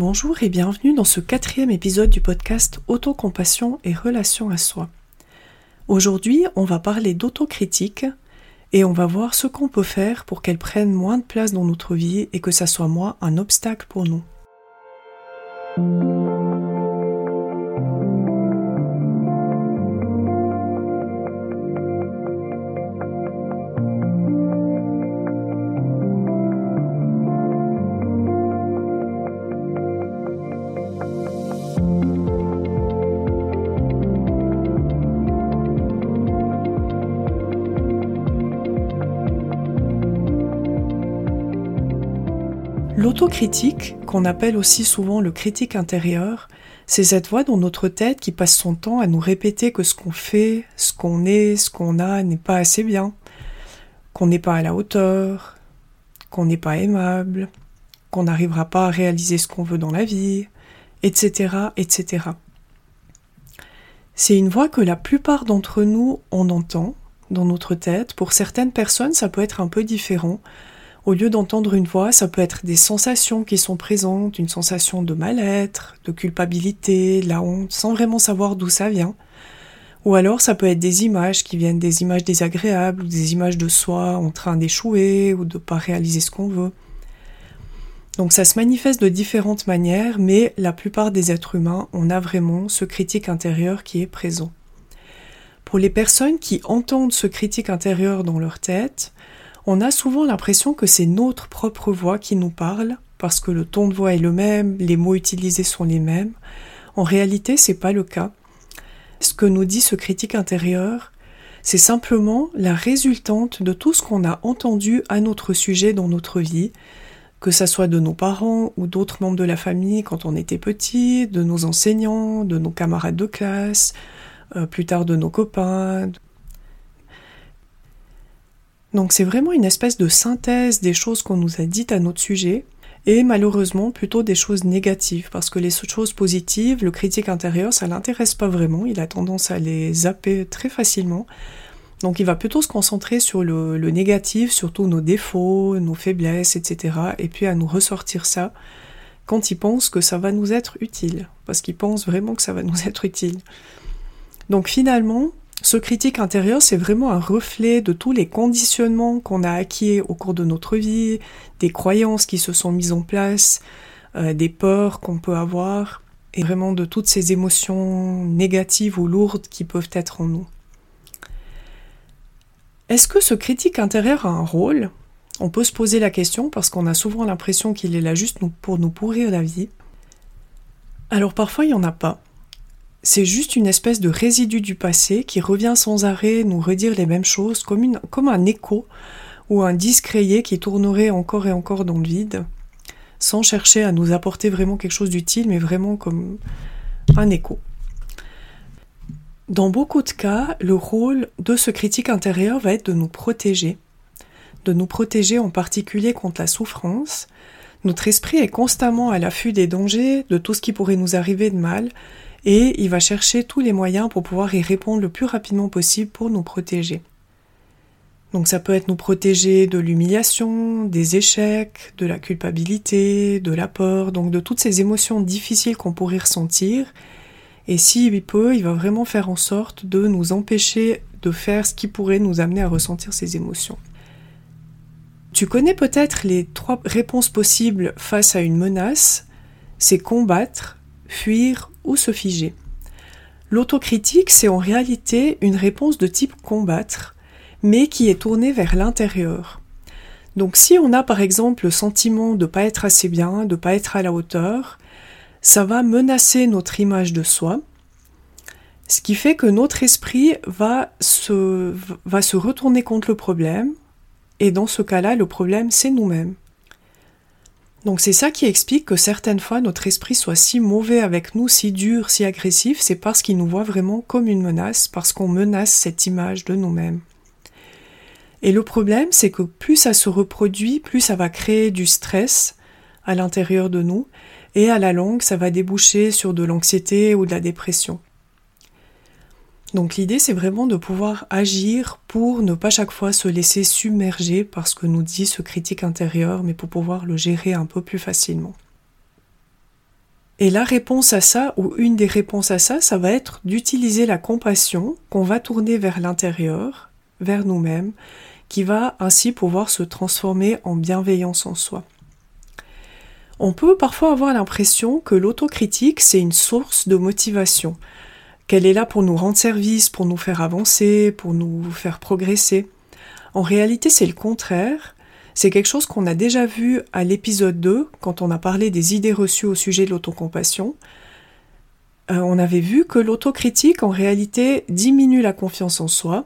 Bonjour et bienvenue dans ce quatrième épisode du podcast Autocompassion et relation à soi. Aujourd'hui, on va parler d'autocritique et on va voir ce qu'on peut faire pour qu'elle prenne moins de place dans notre vie et que ça soit moins un obstacle pour nous. L'autocritique, qu'on appelle aussi souvent le critique intérieur, c'est cette voix dans notre tête qui passe son temps à nous répéter que ce qu'on fait, ce qu'on est, ce qu'on a n'est pas assez bien, qu'on n'est pas à la hauteur, qu'on n'est pas aimable, qu'on n'arrivera pas à réaliser ce qu'on veut dans la vie, etc., etc. C'est une voix que la plupart d'entre nous on entend dans notre tête. Pour certaines personnes, ça peut être un peu différent. Au lieu d'entendre une voix, ça peut être des sensations qui sont présentes, une sensation de mal-être, de culpabilité, de la honte, sans vraiment savoir d'où ça vient. Ou alors ça peut être des images qui viennent des images désagréables, ou des images de soi en train d'échouer, ou de pas réaliser ce qu'on veut. Donc ça se manifeste de différentes manières, mais la plupart des êtres humains, on a vraiment ce critique intérieur qui est présent. Pour les personnes qui entendent ce critique intérieur dans leur tête, on a souvent l'impression que c'est notre propre voix qui nous parle, parce que le ton de voix est le même, les mots utilisés sont les mêmes. En réalité, c'est pas le cas. Ce que nous dit ce critique intérieur, c'est simplement la résultante de tout ce qu'on a entendu à notre sujet dans notre vie, que ça soit de nos parents ou d'autres membres de la famille quand on était petit, de nos enseignants, de nos camarades de classe, euh, plus tard de nos copains, donc c'est vraiment une espèce de synthèse des choses qu'on nous a dites à notre sujet, et malheureusement plutôt des choses négatives, parce que les choses positives, le critique intérieur, ça l'intéresse pas vraiment, il a tendance à les zapper très facilement. Donc il va plutôt se concentrer sur le, le négatif, surtout nos défauts, nos faiblesses, etc. Et puis à nous ressortir ça quand il pense que ça va nous être utile, parce qu'il pense vraiment que ça va nous être utile. Donc finalement, ce critique intérieur, c'est vraiment un reflet de tous les conditionnements qu'on a acquis au cours de notre vie, des croyances qui se sont mises en place, euh, des peurs qu'on peut avoir, et vraiment de toutes ces émotions négatives ou lourdes qui peuvent être en nous. Est-ce que ce critique intérieur a un rôle? On peut se poser la question parce qu'on a souvent l'impression qu'il est là juste pour nous pourrir la vie. Alors parfois il n'y en a pas c'est juste une espèce de résidu du passé qui revient sans arrêt nous redire les mêmes choses, comme, un écho ou un disque qui tournerait encore et encore dans le vide, sans chercher à nous apporter vraiment quelque chose d'utile, mais vraiment comme un écho. Dans beaucoup de cas, le rôle de ce critique intérieur va être de nous protéger, de nous protéger en particulier contre la souffrance. Notre esprit est constamment à l'affût des dangers, de tout ce qui pourrait nous arriver de mal, et il va chercher tous les moyens pour pouvoir y répondre le plus rapidement possible pour nous protéger. Donc ça peut être nous protéger de l'humiliation, des échecs, de la culpabilité, de la peur, donc de toutes ces émotions difficiles qu'on pourrait ressentir. Et s'il peut, il va vraiment faire en sorte de nous empêcher de faire ce qui pourrait nous amener à ressentir ces émotions. Tu connais peut-être les trois réponses possibles face à une menace. C'est combattre, fuir ou se figer. L'autocritique, c'est en réalité une réponse de type combattre, mais qui est tournée vers l'intérieur. Donc si on a par exemple le sentiment de pas être assez bien, de pas être à la hauteur, ça va menacer notre image de soi, ce qui fait que notre esprit va se, va se retourner contre le problème, et dans ce cas-là, le problème, c'est nous-mêmes. Donc c'est ça qui explique que certaines fois notre esprit soit si mauvais avec nous, si dur, si agressif, c'est parce qu'il nous voit vraiment comme une menace, parce qu'on menace cette image de nous-mêmes. Et le problème, c'est que plus ça se reproduit, plus ça va créer du stress à l'intérieur de nous, et à la longue, ça va déboucher sur de l'anxiété ou de la dépression. Donc l'idée, c'est vraiment de pouvoir agir pour ne pas chaque fois se laisser submerger par ce que nous dit ce critique intérieur, mais pour pouvoir le gérer un peu plus facilement. Et la réponse à ça, ou une des réponses à ça, ça va être d'utiliser la compassion qu'on va tourner vers l'intérieur, vers nous-mêmes, qui va ainsi pouvoir se transformer en bienveillance en soi. On peut parfois avoir l'impression que l'autocritique, c'est une source de motivation, qu'elle est là pour nous rendre service, pour nous faire avancer, pour nous faire progresser. En réalité, c'est le contraire. C'est quelque chose qu'on a déjà vu à l'épisode 2, quand on a parlé des idées reçues au sujet de l'autocompassion. Euh, on avait vu que l'autocritique, en réalité, diminue la confiance en soi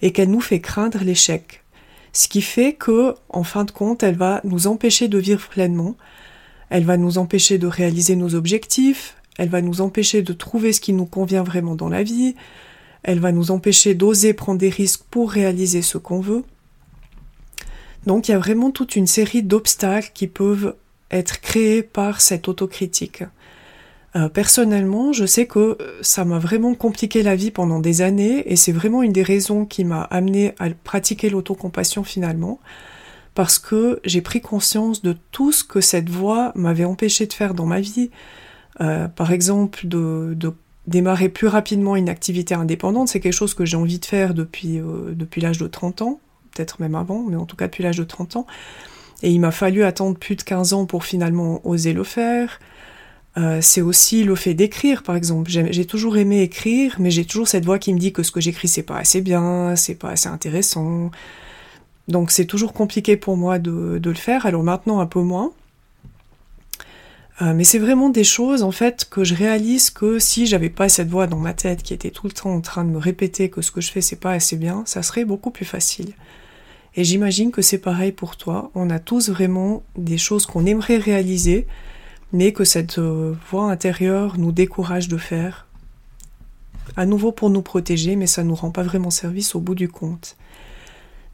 et qu'elle nous fait craindre l'échec. Ce qui fait que, en fin de compte, elle va nous empêcher de vivre pleinement, elle va nous empêcher de réaliser nos objectifs, elle va nous empêcher de trouver ce qui nous convient vraiment dans la vie, elle va nous empêcher d'oser prendre des risques pour réaliser ce qu'on veut. Donc il y a vraiment toute une série d'obstacles qui peuvent être créés par cette autocritique. Euh, personnellement, je sais que ça m'a vraiment compliqué la vie pendant des années et c'est vraiment une des raisons qui m'a amené à pratiquer l'autocompassion finalement parce que j'ai pris conscience de tout ce que cette voie m'avait empêché de faire dans ma vie. Euh, par exemple, de, de, démarrer plus rapidement une activité indépendante, c'est quelque chose que j'ai envie de faire depuis, euh, depuis l'âge de 30 ans peut-être même avant, mais en tout cas depuis l'âge de 30 ans. Et il m'a fallu attendre plus de 15 ans pour finalement oser le faire. Euh, c'est aussi le fait d'écrire, par exemple. J'ai toujours aimé écrire, mais j'ai toujours cette voix qui me dit que ce que j'écris c'est pas assez bien, c'est pas assez intéressant. Donc c'est toujours compliqué pour moi de, le faire. Alors maintenant un peu moins. Euh, mais c'est vraiment des choses en fait que je réalise que si j'avais pas cette voix dans ma tête qui était tout le temps en train de me répéter que ce que je fais c'est pas assez bien, ça serait beaucoup plus facile. Et j'imagine que c'est pareil pour toi. On a tous vraiment des choses qu'on aimerait réaliser, mais que cette euh, voix intérieure nous décourage de faire. À nouveau pour nous protéger, mais ça nous rend pas vraiment service au bout du compte.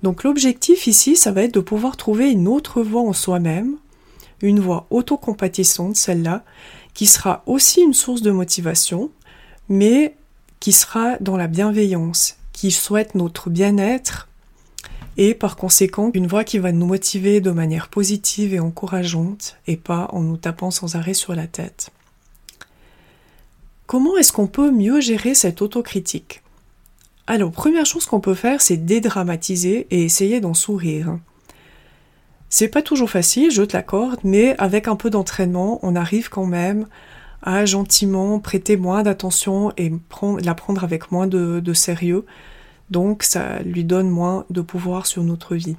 Donc l'objectif ici, ça va être de pouvoir trouver une autre voie en soi-même, une voie autocompatissante, celle-là, qui sera aussi une source de motivation, mais qui sera dans la bienveillance, qui souhaite notre bien-être et par conséquent une voix qui va nous motiver de manière positive et encourageante et pas en nous tapant sans arrêt sur la tête. Comment est-ce qu'on peut mieux gérer cette autocritique? Alors, première chose qu'on peut faire, c'est dédramatiser et essayer d'en sourire. C'est pas toujours facile, je te l'accorde, mais avec un peu d'entraînement, on arrive quand même à gentiment prêter moins d'attention et la prendre avec moins de sérieux donc ça lui donne moins de pouvoir sur notre vie.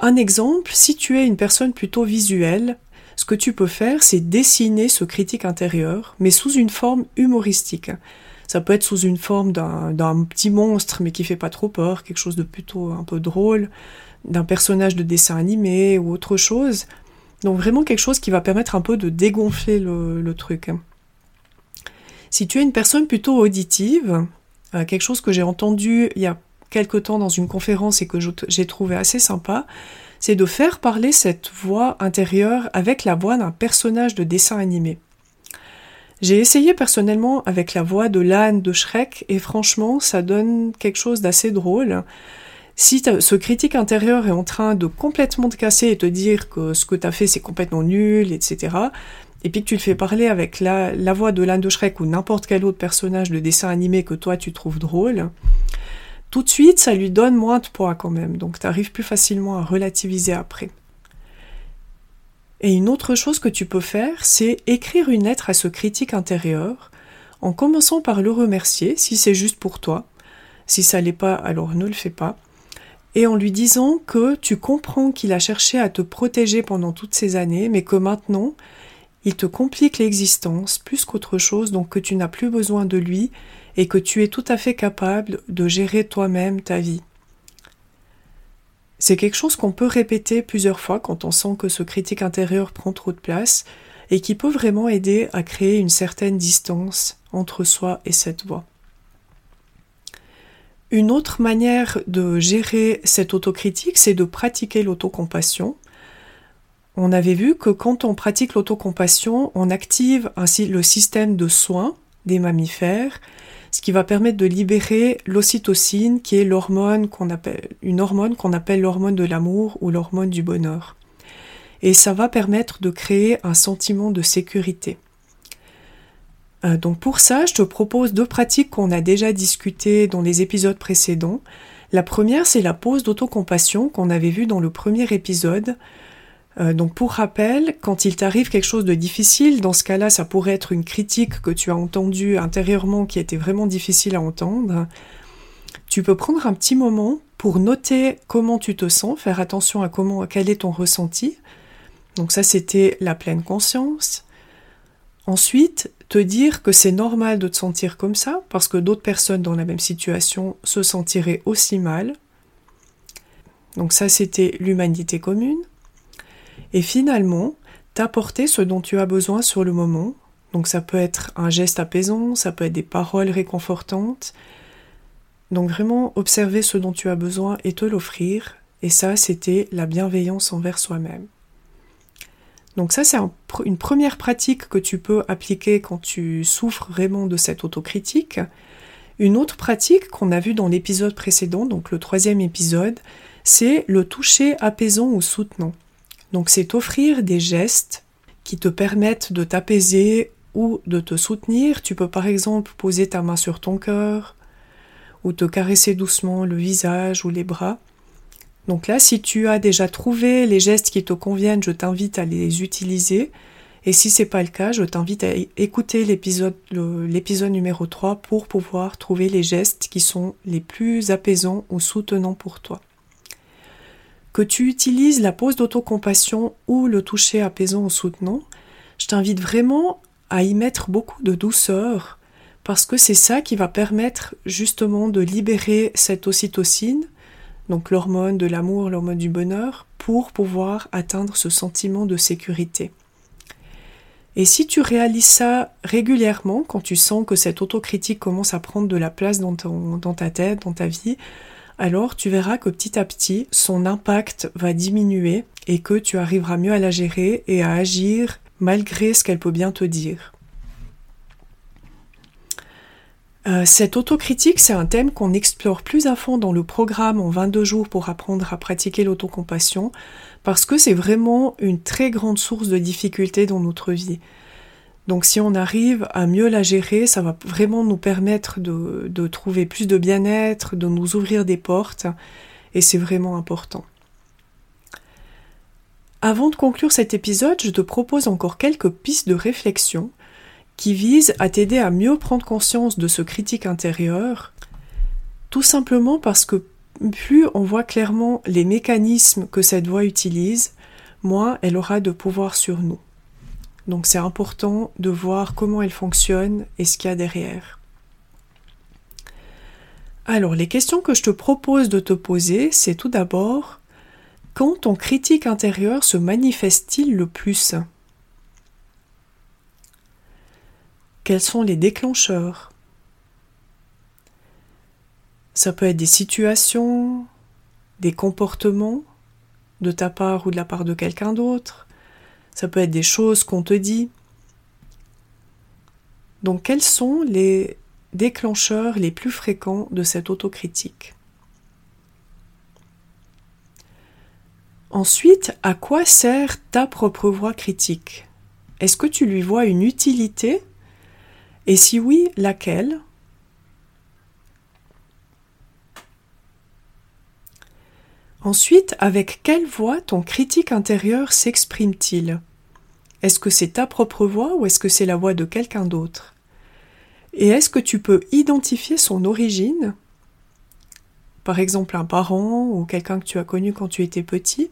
Un exemple, si tu es une personne plutôt visuelle, ce que tu peux faire, c'est dessiner ce critique intérieur, mais sous une forme humoristique. Ça peut être sous une forme d'un petit monstre, mais qui fait pas trop peur, quelque chose de plutôt un peu drôle, d'un personnage de dessin animé ou autre chose. Donc vraiment quelque chose qui va permettre un peu de dégonfler le truc. Si tu es une personne plutôt auditive, euh, quelque chose que j'ai entendu il y a quelque temps dans une conférence et que j'ai trouvé assez sympa, c'est de faire parler cette voix intérieure avec la voix d'un personnage de dessin animé. J'ai essayé personnellement avec la voix de l'âne de Shrek et franchement ça donne quelque chose d'assez drôle. Si ce critique intérieur est en train de complètement te casser et te dire que ce que tu as fait c'est complètement nul, etc., et puis que tu le fais parler avec la, voix de l'âne de Shrek ou n'importe quel autre personnage de dessin animé que toi tu trouves drôle, tout de suite ça lui donne moins de poids quand même, donc tu plus facilement à relativiser après. Et une autre chose que tu peux faire, c'est écrire une lettre à ce critique intérieur, en commençant par le remercier si c'est juste pour toi. Si ça l'est pas, alors ne le fais pas. Et en lui disant que tu comprends qu'il a cherché à te protéger pendant toutes ces années, mais que maintenant, il te complique l'existence plus qu'autre chose, donc que tu n'as plus besoin de lui et que tu es tout à fait capable de gérer toi-même ta vie. C'est quelque chose qu'on peut répéter plusieurs fois quand on sent que ce critique intérieur prend trop de place et qui peut vraiment aider à créer une certaine distance entre soi et cette voix. Une autre manière de gérer cette autocritique, c'est de pratiquer l'autocompassion on avait vu que quand on pratique l'autocompassion, on active ainsi le système de soins des mammifères, ce qui va permettre de libérer l'ocytocine, qui est l'hormone qu'on appelle, une hormone qu'on appelle l'hormone de l'amour ou l'hormone du bonheur. et ça va permettre de créer un sentiment de sécurité. Euh, donc pour ça, je te propose deux pratiques qu'on a déjà discutées dans les épisodes précédents. La première, c'est la pause d'autocompassion qu'on avait vue dans le premier épisode. Euh, donc pour rappel, quand il t'arrive quelque chose de difficile, dans ce cas-là, ça pourrait être une critique que tu as entendue intérieurement qui était vraiment difficile à entendre. Tu peux prendre un petit moment pour noter comment tu te sens, faire attention à comment, quel est ton ressenti. Donc ça, c'était la pleine conscience. Ensuite, te dire que c'est normal de te sentir comme ça, parce que d'autres personnes dans la même situation se sentiraient aussi mal. Donc ça, c'était l'humanité commune. Et finalement, t'apporter ce dont tu as besoin sur le moment. Donc ça peut être un geste apaisant, ça peut être des paroles réconfortantes. Donc vraiment observer ce dont tu as besoin et te l'offrir. Et ça, c'était la bienveillance envers soi-même. Donc ça, c'est une première pratique que tu peux appliquer quand tu souffres vraiment de cette autocritique. Une autre pratique qu'on a vue dans l'épisode précédent, donc le troisième épisode, c'est le toucher apaisant ou soutenant. Donc c'est offrir des gestes qui te permettent de t'apaiser ou de te soutenir. Tu peux par exemple poser ta main sur ton cœur ou te caresser doucement le visage ou les bras. Donc là, si tu as déjà trouvé les gestes qui te conviennent, je t'invite à les utiliser. Et si c'est pas le cas, je t'invite à écouter l'épisode, l'épisode numéro 3 pour pouvoir trouver les gestes qui sont les plus apaisants ou soutenants pour toi. Que tu utilises la pose d'autocompassion ou le toucher apaisant ou soutenant, je t'invite vraiment à y mettre beaucoup de douceur parce que c'est ça qui va permettre justement de libérer cette ocytocine donc l'hormone de l'amour, l'hormone du bonheur, pour pouvoir atteindre ce sentiment de sécurité. Et si tu réalises ça régulièrement, quand tu sens que cette autocritique commence à prendre de la place dans, ta tête, dans ta vie, alors tu verras que petit à petit, son impact va diminuer et que tu arriveras mieux à la gérer et à agir malgré ce qu'elle peut bien te dire. Euh, cette autocritique, c'est un thème qu'on explore plus à fond dans le programme en 22 jours pour apprendre à pratiquer l'autocompassion, parce que c'est vraiment une très grande source de difficulté dans notre vie. Donc si on arrive à mieux la gérer, ça va vraiment nous permettre de trouver plus de bien-être, de nous ouvrir des portes, et c'est vraiment important. Avant de conclure cet épisode, je te propose encore quelques pistes de réflexion qui vise à t'aider à mieux prendre conscience de ce critique intérieur, tout simplement parce que plus on voit clairement les mécanismes que cette voix utilise, moins elle aura de pouvoir sur nous. Donc c'est important de voir comment elle fonctionne et ce qu'il y a derrière. Alors les questions que je te propose de te poser, c'est tout d'abord quand ton critique intérieur se manifeste-t-il le plus? Quels sont les déclencheurs? Ça peut être des situations, des comportements de ta part ou de la part de quelqu'un d'autre. Ça peut être des choses qu'on te dit. Donc quels sont les déclencheurs les plus fréquents de cette autocritique? Ensuite, à quoi sert ta propre voix critique? Est-ce que tu lui vois une utilité? Et si oui, laquelle? Ensuite, avec quelle voix ton critique intérieur s'exprime-t-il? Est-ce que c'est ta propre voix ou est-ce que c'est la voix de quelqu'un d'autre? Et est-ce que tu peux identifier son origine? Par exemple, un parent ou quelqu'un que tu as connu quand tu étais petit?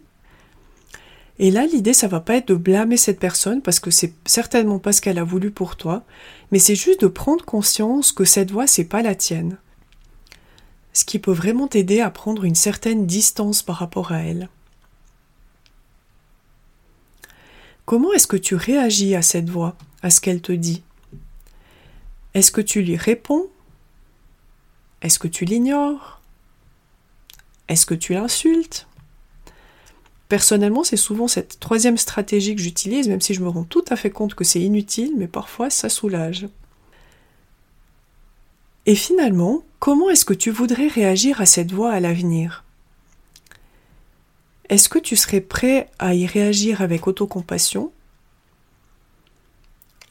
Et là, l'idée, ça va pas être de blâmer cette personne parce que c'est certainement pas ce qu'elle a voulu pour toi, mais c'est juste de prendre conscience que cette voix, c'est pas la tienne. Ce qui peut vraiment t'aider à prendre une certaine distance par rapport à elle. Comment est-ce que tu réagis à cette voix, à ce qu'elle te dit? Est-ce que tu lui réponds? Est-ce que tu l'ignores? Est-ce que tu l'insultes? Personnellement, c'est souvent cette troisième stratégie que j'utilise, même si je me rends tout à fait compte que c'est inutile, mais parfois ça soulage. Et finalement, comment est-ce que tu voudrais réagir à cette voix à l'avenir? Est-ce que tu serais prêt à y réagir avec autocompassion?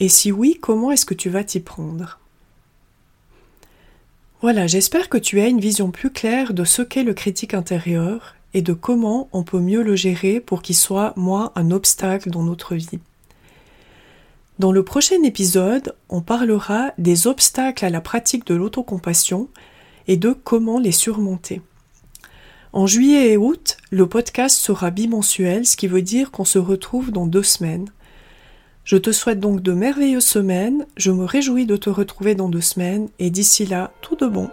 Et si oui, comment est-ce que tu vas t'y prendre? Voilà, j'espère que tu as une vision plus claire de ce qu'est le critique intérieur et de comment on peut mieux le gérer pour qu'il soit moins un obstacle dans notre vie. Dans le prochain épisode, on parlera des obstacles à la pratique de l'autocompassion et de comment les surmonter. En juillet et août, le podcast sera bimensuel, ce qui veut dire qu'on se retrouve dans deux semaines. Je te souhaite donc de merveilleuses semaines, je me réjouis de te retrouver dans deux semaines, et d'ici là, tout de bon.